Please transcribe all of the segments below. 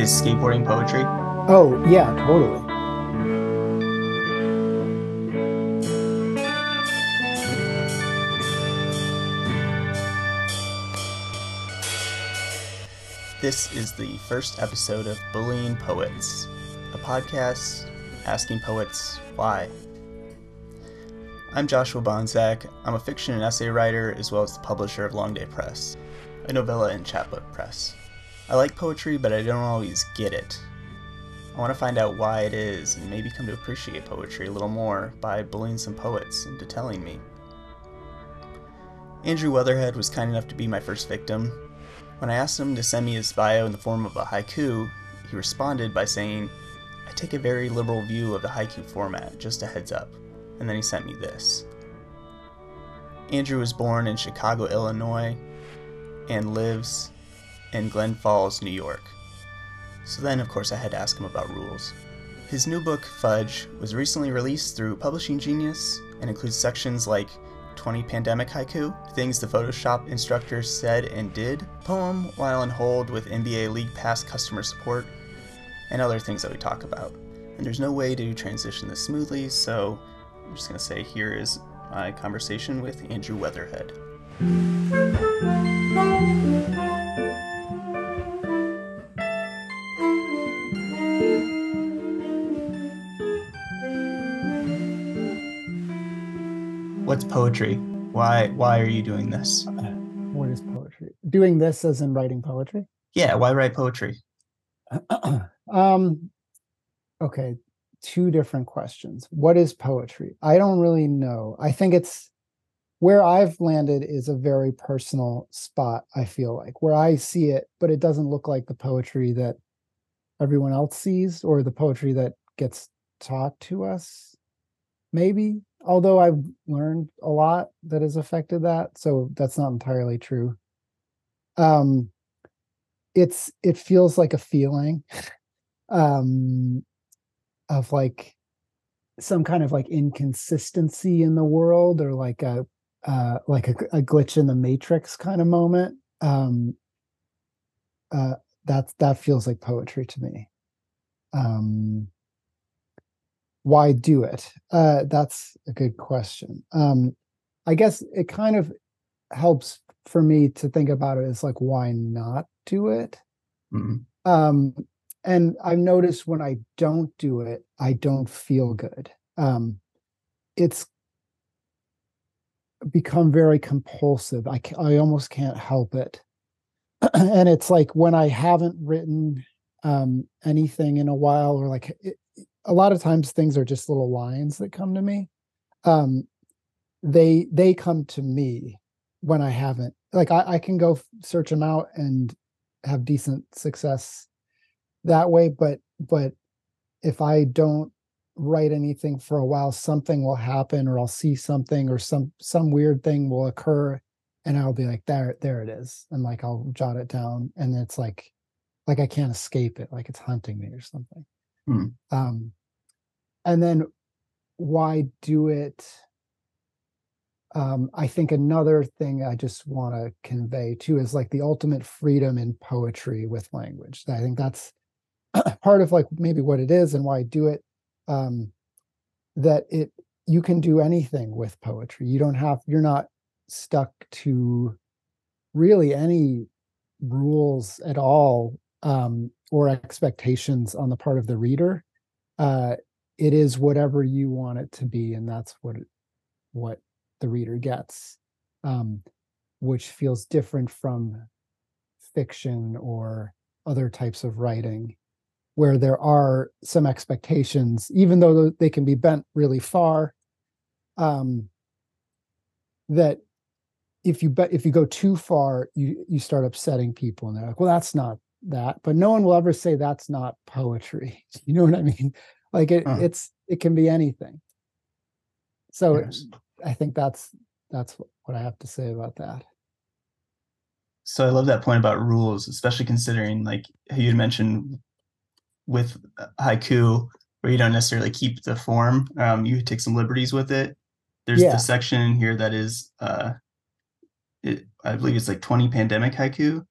Is skateboarding poetry? Oh, yeah, totally. This is the first episode of Bullying Poets, a podcast asking poets why. I'm Joshua Bohnsack. I'm a fiction and essay writer as well as the publisher of Long Day Press, a novella and chapbook press. I like poetry, but I don't always get it. I want to find out why it is and maybe come to appreciate poetry a little more by bullying some poets into telling me. Andrew Weatherhead was kind enough to be my first victim, when I asked him to send me his bio in the form of a haiku, he responded by saying, I take a very liberal view of the haiku format, just a heads up. And then he sent me this. Andrew was born in Chicago, Illinois, and lives in Glens Falls, New York. So then, of course, I had to ask him about rules. His new book, Fudge, was recently released through Publishing Genius and includes sections like 20 pandemic haiku, things the Photoshop instructor said and did, poem while on hold with NBA League Pass customer support, and other things that we talk about. And there's no way to transition this smoothly, so I'm just going to say here is my conversation with Andrew Weatherhead. What's poetry? Why why are you doing this? What is poetry? Doing this as in writing poetry? Yeah, why write poetry? um okay, two different questions. What is poetry? I don't really know. I think it's where I've landed is a very personal spot, I feel like, where I see it, but it doesn't look like the poetry that everyone else sees or the poetry that gets taught to us. Maybe although I've learned a lot that has affected that, so that's not entirely true. Um, it's it feels like a feeling um of like some kind of like inconsistency in the world or like a uh like a, a glitch in the matrix kind of moment um uh that that feels like poetry to me um why do it? Uh, that's a good question. Um, I guess it kind of helps for me to think about it as like, why not do it? Mm-hmm. Um, and I've noticed when I don't do it, I don't feel good. Um, it's become very compulsive. I, I almost can't help it. and it's like when I haven't written um, anything in a while, or like it, a lot of times things are just little lines that come to me. Um they they come to me when i haven't like i, I can go search them out and have decent success that way but but if i don't write anything for a while something will happen or i'll see something or some some weird thing will occur and i'll be like there there it is and like i'll jot it down and it's like like i can't escape it like it's hunting me or something Hmm. Um, and then why do it? Um, I think another thing I just want to convey too is like the ultimate freedom in poetry with language. I think that's part of like maybe what it is and why I do it. Um, that it you can do anything with poetry. You don't have you're not stuck to really any rules at all um, or expectations on the part of the reader. Uh, it is whatever you want it to be, and that's what what the reader gets, um, which feels different from fiction or other types of writing, where there are some expectations, even though they can be bent really far. Um, that if you bet if you go too far, you you start upsetting people, and they're like, "Well, that's not that but no one will ever say that's not poetry. You know what i mean? Like it, uh it's it can be anything. So yes. i think that's that's what i have to say about that. So i love that point about rules especially considering like you had mentioned with haiku where you don't necessarily keep the form um, you take some liberties with it. There's yeah. the section in here that is uh it, i believe it's like 20 pandemic haiku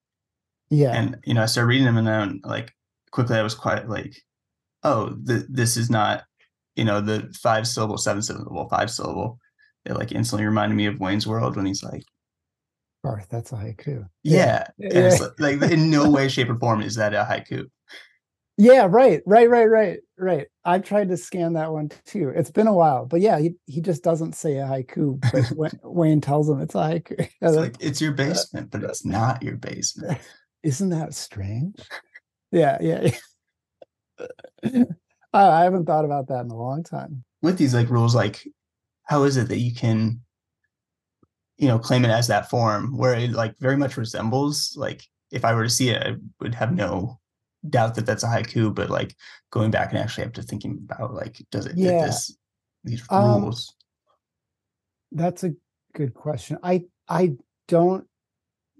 yeah. And you know, I started reading them and I'm like, quickly I was quite like, oh, th- this is not, you know, the five syllable, seven syllable, five syllable. It like instantly reminded me of Wayne's World when he's like, Garth, that's a haiku. yeah, Yeah. it's like, like in no way, shape, or form is that a haiku. Yeah, right, right, right, right, right. I've tried to scan that one too. It's been a while, but yeah, he, he just doesn't say a haiku, but when, Wayne tells him it's a haiku. It's like it's your uh, basement, but it's not your basement. Isn't that strange? Yeah, yeah. yeah. I, I haven't thought about that in a long time. With these like rules, like how is it that you can, you know, claim it as that form where it like very much resembles like if I were to see it, I would have no doubt that that's a haiku, but like going back and actually have to thinking about like does it Yeah. this these Um, rules? That's a good question. I I don't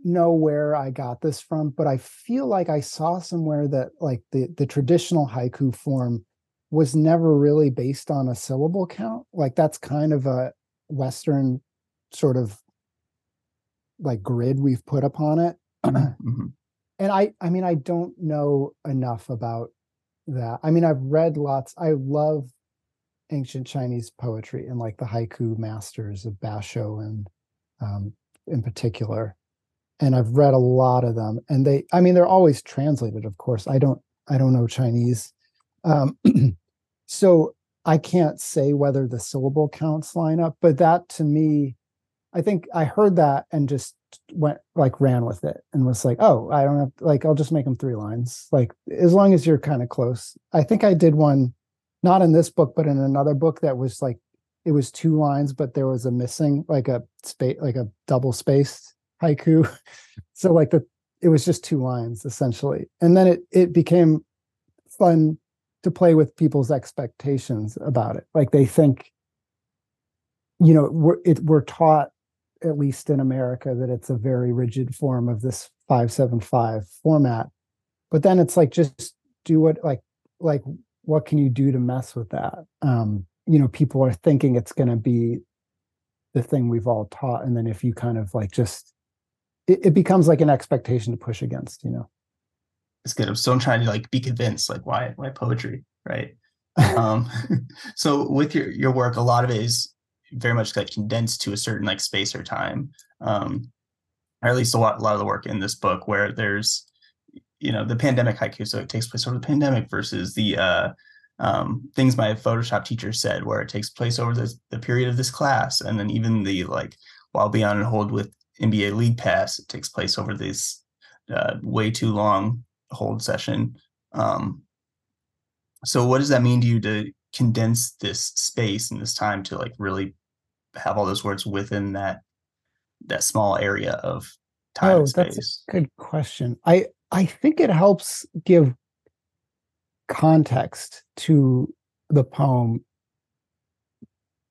know where I got this from, but I feel like I saw somewhere that like the the traditional haiku form was never really based on a syllable count. Like that's kind of a Western sort of like grid we've put upon it. Mhm. And I I mean I don't know enough about that. I mean I've read lots. I love ancient Chinese poetry and like the haiku masters of Basho and um, in particular. And I've read a lot of them, and they I mean they're always translated. Of course, I don't I don't know Chinese, um, so I can't say whether the syllable counts line up. But that to me, I think I heard that and just went like ran with it and was like, oh, I don't have like I'll just make them three lines. Like as long as you're kind of close. I think I did one, not in this book, but in another book that was like it was two lines, but there was a missing like a space like a double spaced haiku. so like the it was just two lines essentially. And then it it became fun to play with people's expectations about it. Like they think, you know, we're it we're taught at least in America, that it's a very rigid form of this 575 format. But then it's like just do what like like what can you do to mess with that? Um, you know, people are thinking it's gonna be the thing we've all taught. And then if you kind of like just it, it becomes like an expectation to push against, you know. It's good. I'm still trying to like be convinced, like why why poetry, right? um so with your your work a lot of it is very much like condensed to a certain like space or time um or at least a lot, a lot of the work in this book where there's you know the pandemic haiku so it takes place over the pandemic versus the uh um things my photoshop teacher said where it takes place over the, the period of this class. And then even the like while beyond and hold with nba league pass it takes place over this uh, way too long hold session. Um so what does that mean to you to condense this space and this time to like really have all those words within that that small area of time Oh, that's a good question. I I think it helps give context to the poem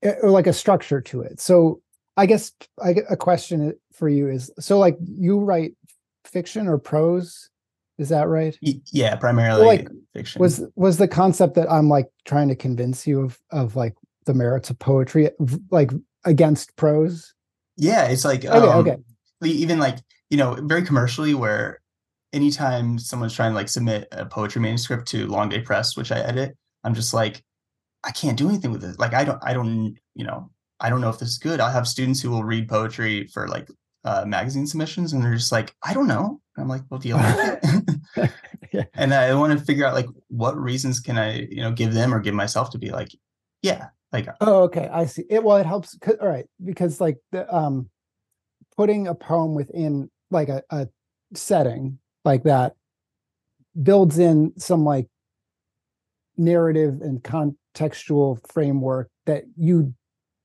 eh, or like a structure to it. So I guess I a question for you is so like you write fiction or prose, is that right? Yeah primarily like, fiction Was was the concept that I'm like trying to convince you of of like the merits of poetry like against prose? yeah it's like Okay, um, okay. even like you know very commercially where anytime someone's trying to like submit a poetry manuscript to long day press which i edit i'm just like i can't do anything with it like i don't i don't you know i don't know if this is good i'll have students who will read poetry for like uh, magazine submissions and they're just like i don't know and i'm like well you like it Yeah. and i want to figure out like what reasons can i you know give them or give myself to be like yeah like Oh, okay. I see. It well, it helps all right because like the um, putting a poem within like a, a setting like that builds in some like narrative and contextual framework that you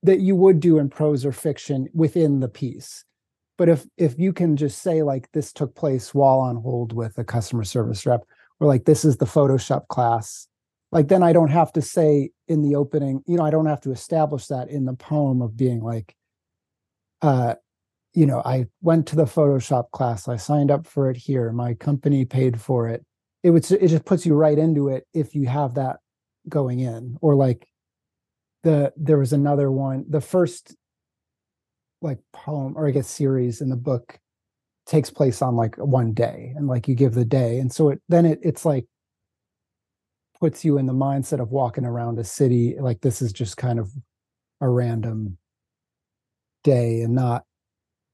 that you would do in prose or fiction within the piece. But if if you can just say like this took place while on hold with a customer service rep, or like this is the Photoshop class like then I don't have to say in the opening, you know, I don't have to establish that in the poem of being like, uh, you know, I went to the Photoshop class, I signed up for it here, my company paid for it. It would it just puts you right into it if you have that going in. Or like the there was another one, the first like poem or I guess series in the book takes place on like one day and like you give the day. And so it then it it's like puts you in the mindset of walking around a city like this is just kind of a random day and not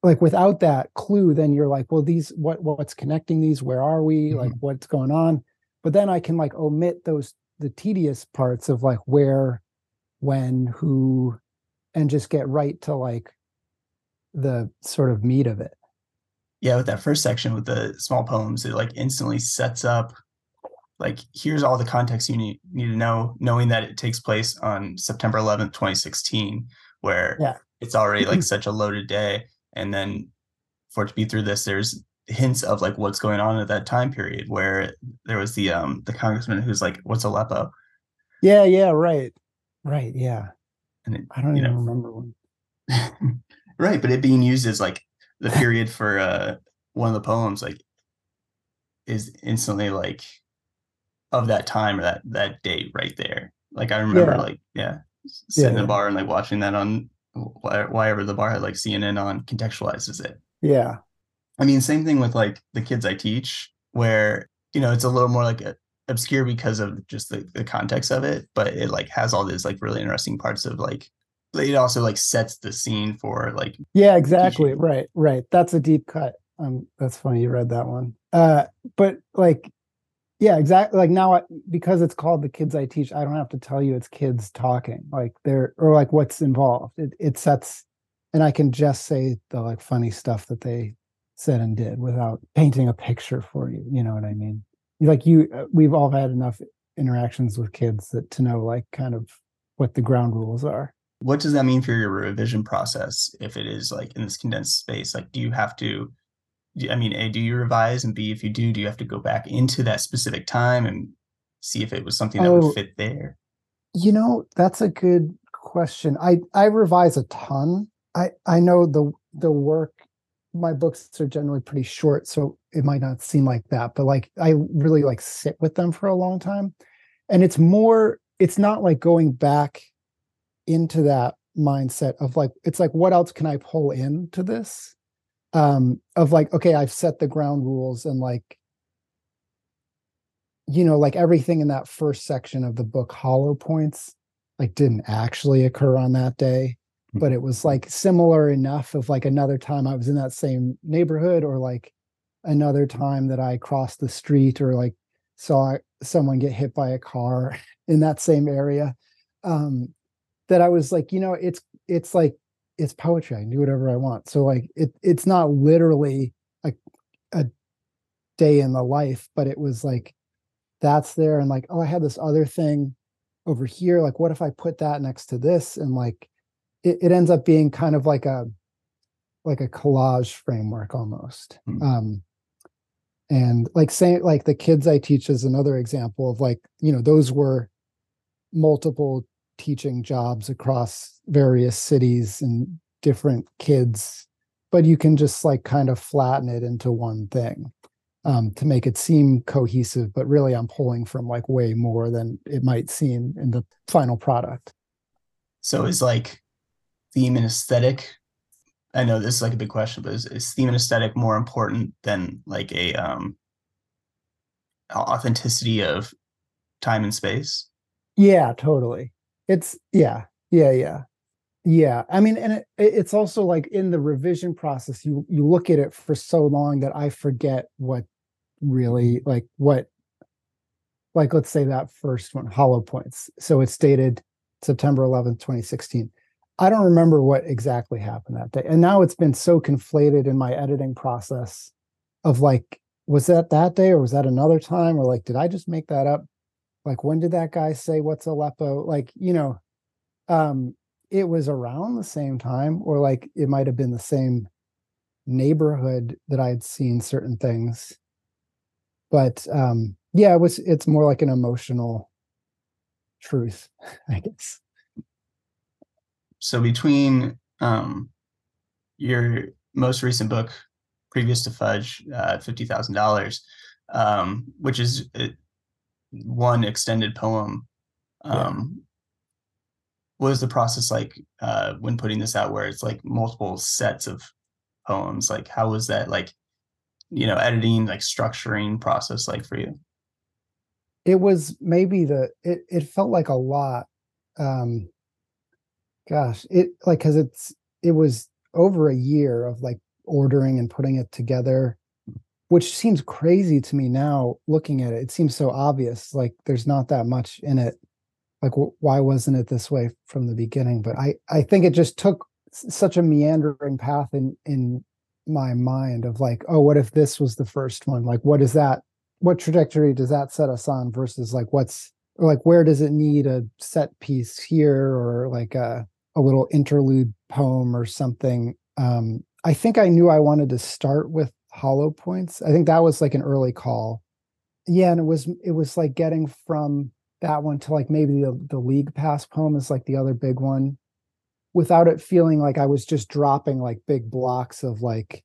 like without that clue then you're like well these what what's connecting these? Where are we? Mm-hmm. like what's going on? But then i can like omit those the tedious parts of like where when who and just get right to like the sort of meat of it. Yeah with that first section with the small poems it like instantly sets up like here's all the context you need, need to know knowing that it takes place on september 11th 2016 where yeah. it's already like such a loaded day. And then for it to be through this there's hints of like what's going on at that time period where there was the um the congressman who's like what's aleppo yeah yeah right. Right yeah. And it, i don't even know, remember one right but it being used as like the period for uh one of the poems like is instantly like of that time or that that date right there like i remember yeah. like yeah sitting yeah. in the bar and like watching that on why ever the bar had like CNN on contextualizes it. Yeah. I mean, same thing with like the kids I teach, where, you know, it's a little more like a, obscure because of just the, the context of it, but it like has all these like really interesting parts of like, it also like sets the scene for like. Yeah, exactly. Teaching. Right. Right. That's a deep cut. Um, that's funny. You read that one. Uh, but like yeah exactly like now I, because it's called the kids i teach i don't have to tell you it's kids talking like they're or like what's involved. It, it sets and i can just say the like funny stuff that they said and did without painting a picture for you you know what i mean? Like you uh, we've all had enough interactions with kids that to know like kind of what the ground rules are. What does that mean for your revision process if it is like in this condensed space? Like do you have to I mean, A, do you revise? And B, if you do, do you have to go back into that specific time and see if it was something that oh, would fit there? You know, that's a good question. I I revise a ton. I I know the the work my books are generally pretty short, so it might not seem like that, but like I really like sit with them for a long time. And it's more, it's not like going back into that mindset of like, it's like, what else can I pull into this? Um of like okay i've set the ground rules and like you know like everything in that first section of the book hollow points like didn't actually occur on that day hmm. but it was like similar enough of like another time i was in that same neighborhood or like another time that i crossed the street or like saw someone get hit by a car in that same area um that i was like you know it's it's like it's poetry. I do whatever I want. So like it it's not literally a a day in the life, but it was like that's there and like, oh, I had this other thing over here. Like, what if I put that next to this? And like it, it ends up being kind of like a like a collage framework almost. Mm-hmm. Um and like saying like the kids I teach is another example of like, you know, those were multiple teaching jobs across various cities and different kids but you can just like kind of flatten it into one thing um, to make it seem cohesive but really i'm pulling from like way more than it might seem in the final product. So is like theme and aesthetic i know this is like a big question but is, is theme and aesthetic more important than like a um authenticity of time and space? Yeah totally it's yeah, yeah, yeah. Yeah. I mean, and it, it's also like in the revision process, you you look at it for so long that I forget what really like what like let's say that first one, hollow points. So it's dated September 11th, 2016. I don't remember what exactly happened that day. And now it's been so conflated in my editing process of like, was that that day or was that another time? Or like, did I just make that up? Like when did that guy say what's aleppo? Like you know um it was around the same time or like it might have been the same neighborhood that I had seen certain things. But um yeah it was it's more like an emotional truth i guess. So between um your most recent book previous to fudge uh $50000 um which is one extended poem. Um, yeah. What is the process like uh, when putting this out, where it's like multiple sets of poems? Like, how was that like, you know, editing, like structuring process like for you? it was maybe the it it felt like a lot um gosh it like because it's it was over a year of like ordering and putting it together which seems crazy to me now looking at it. It seems so obvious like there's not that much in it. Like wh- why wasn't it this way from the beginning? But i i think it just took s- such a meandering path in in my mind of like oh what if this was the first one? Like what is that what trajectory does that set us on versus like what's like where does it need a set piece here or like a, a little interlude poem or something? Um i think i knew i wanted to start with hollow points. I think that was like an early call. Yeah and it was it was like getting from that one to like maybe the, the league pass poem is like the other big one without it feeling like i was just dropping like big blocks of like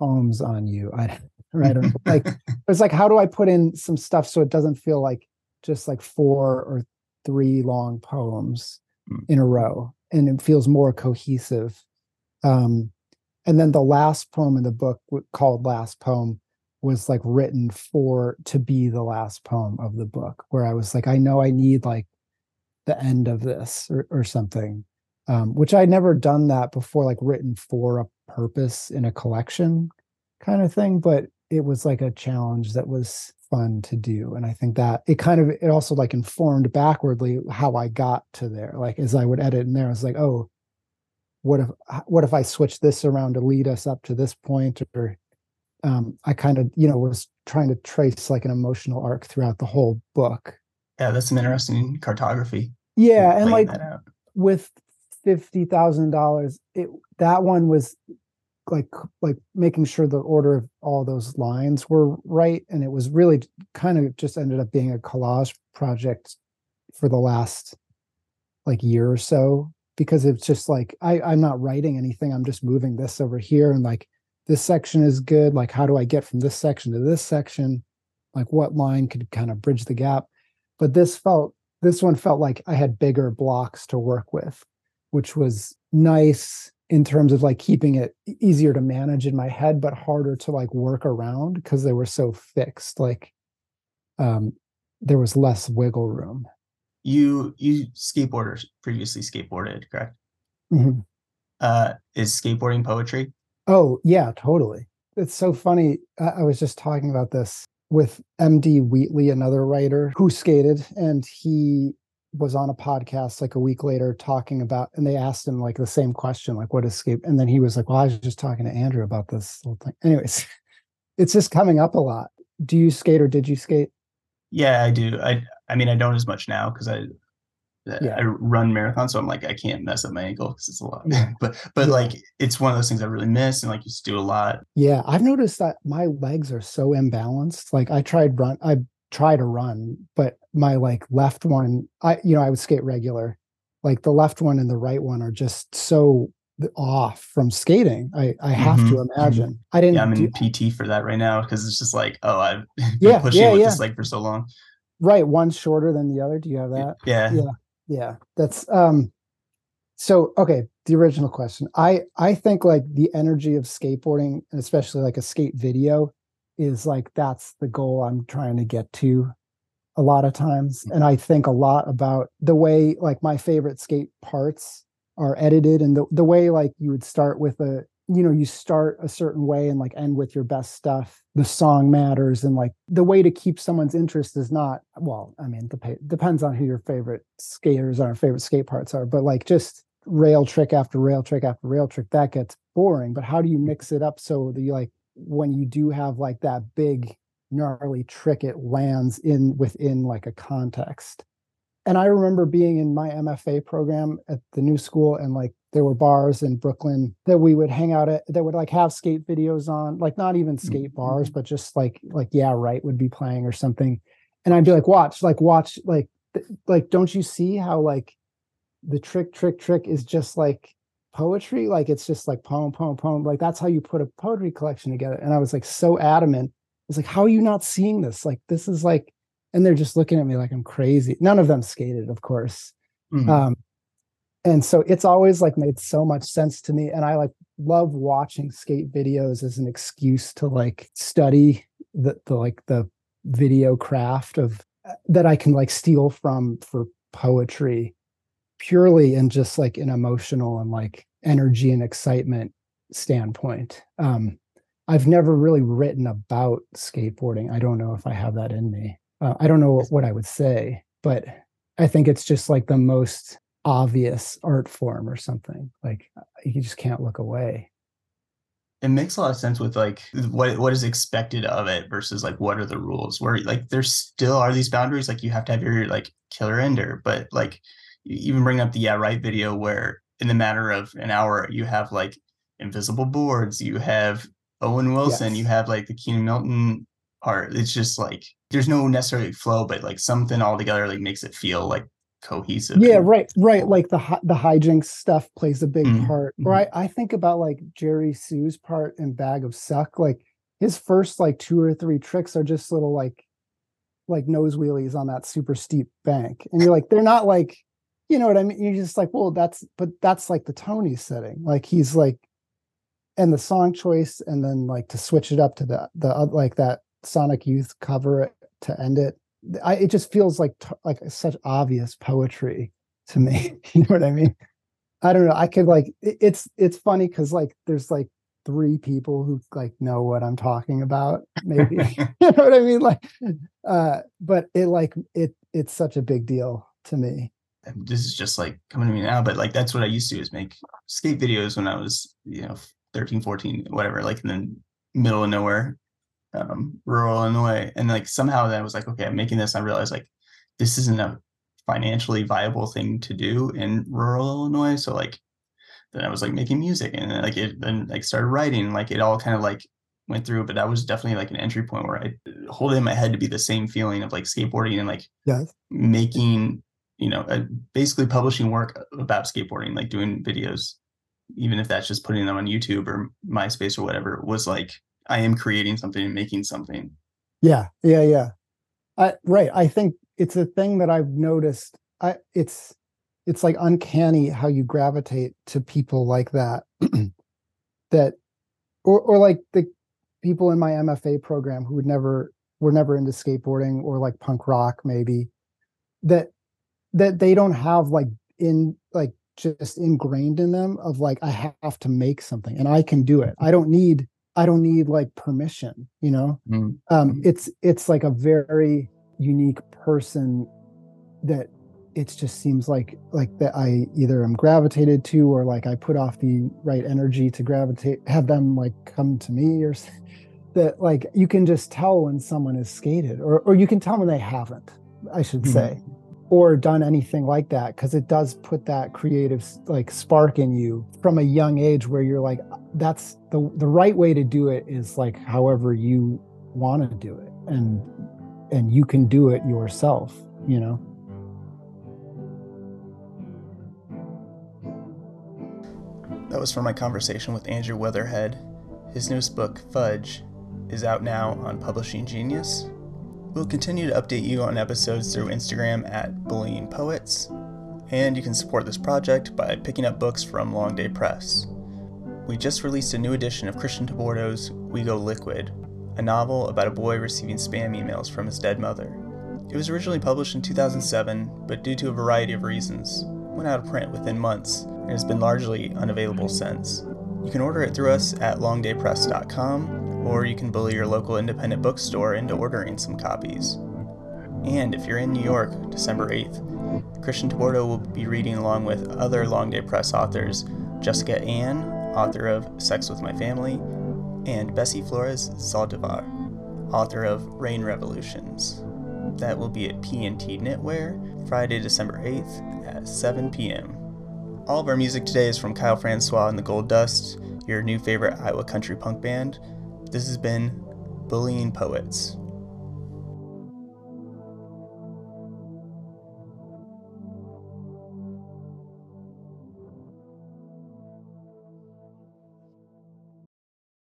poems on you. I right or like it's like how do i put in some stuff so it doesn't feel like just like four or three long poems Mm. in a row? And it feels more cohesive. Um and then the last poem in the book called last poem was like written for to be the last poem of the book where i was like i know i need like the end of this or, or something um which i'd never done that before like written for a purpose in a collection kind of thing but it was like a challenge that was fun to do and i think that it kind of it also like informed backwardly how i got to there like as i would edit in there i was like oh what if what if i switch this around to lead us up to this point? Or um i kind of you know was trying to trace like an emotional arc throughout the whole book. Yeah, that's some interesting cartography. yeah and like with fifty thousand dollars, it that one was like like making sure the order of all those lines were right, and it was really kind of just ended up being a collage project for the last like year or so because it's just like I I'm not writing anything. I'm just moving this over here and like this section is good. Like how do I get from this section to this section? Like what line could kind of bridge the gap? But this felt this one felt like I had bigger blocks to work with, which was nice in terms of like keeping it easier to manage in my head, but harder to like work around because they were so fixed. Like um there was less wiggle room. You you skateboarders previously skateboarded, correct? Mhm. Uh, is skateboarding poetry? Oh, yeah, totally. It's so funny. I, I was just talking about this with MD Wheatley, another writer who skated, and he was on a podcast like a week later talking about, and they asked him like the same question, like, what is skate? And then he was like, well, I was just talking to Andrew about this whole thing. Anyways, it's just coming up a lot. Do you skate or did you skate? Yeah, I do. I I mean, I don't as much now because I Yeah. I run marathons, so I'm like I can't mess up my ankle because it's a lot. Yeah. but but Yeah. like it's one of those things I really miss and like used to do a lot. Yeah, I've noticed that my legs are so imbalanced. Like I tried run, I try to run, but my like left one, I you know I would skate regular, like the left one and the right one are just so off from skating. I I have to Mhm, mhm. imagine. I didn't. Yeah, I'm do, in PT for that right now because it's just like oh I've been Yeah, pushing yeah, with yeah. this leg for so long. Right, one's shorter than the other. Do you have that? Yeah. Yeah. yeah that's um so okay the original question i i think like the energy of skateboarding and especially like a skate video is like that's the goal i'm trying to get to a lot of times and i think a lot about the way like my favorite skate parts are edited and the, the way like you would start with a you know you start a certain way and like end with your best stuff the song matters and like the way to keep someone's interest is not well i mean dep- depends on who your favorite skaters are favorite skate parts are but like just rail trick after rail trick after rail trick that gets boring but how do you mix it up so that you like when you do have like that big gnarly trick it lands in within like a context and I remember being in my MFA program at the new school, and like there were bars in Brooklyn that we would hang out at that would like have skate videos on, like not even skate bars, mm-hmm. but just like like yeah, right would be playing or something. And I'd be like, watch, like watch, like th- like don't you see how like the trick, trick, trick is just like poetry? Like it's just like poem, poem, poem. Like that's how you put a poetry collection together. And I was like so adamant. I was like, how are you not seeing this? Like this is like and they're just looking at me like I'm crazy. None of them skated, of course. Mhm. Um, and so it's always like made so much sense to me. And I like love watching skate videos as an excuse to like study the, the like the video craft of uh, that I can like steal from for poetry purely and just like an emotional and like energy and excitement standpoint. Um, I've never really written about skateboarding. I don't know if I have that in me. Uh, I don't know what I would say, but I think it's just like the most obvious art form or something. Like you just can't look away. It makes a lot of sense with like what what is expected of it versus like what are the rules. Where like there still are these boundaries. Like you have to have your like killer ender, but like you even bring up the yeah right video where in the matter of an hour you have like invisible boards, you have Owen Wilson, yes. you have like the Keenan Milton part. It's just like there's no necessarily flow, but like something all together like makes it feel like cohesive. Yeah, right, right. Like the the hijinks stuff plays a big mm-hmm. part. Or I, I think about like Jerry Hsu's part in Bag of Suck. Like his first like two or three tricks are just little like like nose wheelies on that super steep bank, and you're like, they're not like, you know what I mean? You're just like, well, that's but that's like the Tony setting. Like he's like, and the song choice, and then like to switch it up to the the like that Sonic Youth cover to end it I, it just feels like like such obvious poetry to me. you know what I mean? I don't know. I could like it, it's it's funny because like there's like three people who like know what I'm talking about. Maybe you know what I mean? Like, uh, but it like it it's such a big deal to me. This is just like coming to me now, but like that's what I used to is make skate videos when I was you know 13, 14, whatever, like in the middle of nowhere um, rural Illinois, and like somehow then I was like, okay, I'm making this. I realized like this isn't a financially viable thing to do in rural Illinois. So like then I was like making music, and like it then like started writing. Like it all kind of like went through, but that was definitely like an entry point where I hold it in my head to be the same feeling of like skateboarding and like yes. making you know uh, basically publishing work about skateboarding, like doing videos, even if that's just putting them on YouTube or MySpace or whatever, was like I am creating something and making something. Yeah, yeah, yeah. I, right. I think it's a thing that I've noticed. I it's it's like uncanny how you gravitate to people like that. that or or like the people in my MFA program who would never were never into skateboarding or like punk rock maybe that that they don't have like in like just ingrained in them of like I have to make something and I can do it. I don't need I don't need like permission, you know? Mm-hmm. Um, it's it's like a very unique person that it just seems like like that I either am gravitated to or like I put off the right energy to gravitate, have them like come to me or that like you can just tell when someone is skated or or you can tell when they haven't, I should mm-hmm. say or done anything like that because it does put that creative like spark in you from a young age where you're like that's the the right way to do it is like however you want to do it and and you can do it yourself you know? That was from my conversation with andrew weatherhead. His newest book fudge is out now on publishing genius We'll continue to update you on episodes through Instagram at Bullying Poets, and you can support this project by picking up books from Long Day Press. We just released a new edition of Christian TeBordo's We Go Liquid, a novel about a boy receiving spam emails from his dead mother. It was originally published in 2007, but due to a variety of reasons, went out of print within months and has been largely unavailable since. You can order it through us at longdaypress.com or you can bully your local independent bookstore into ordering some copies. And if you're in New York, December 8th, Christian TeBordo will be reading along with other Long Day Press authors Jessica Ann, author of Sex with My Family, and Bessie Flores Zaldivar, author of Rain Revolutions. That will be at P&T Knitwear, Friday, December 8th at 7 p.m. All of our music today is from Kyle François and the Gold Dust, your new favorite Iowa country punk band. This has been Bullying Poets.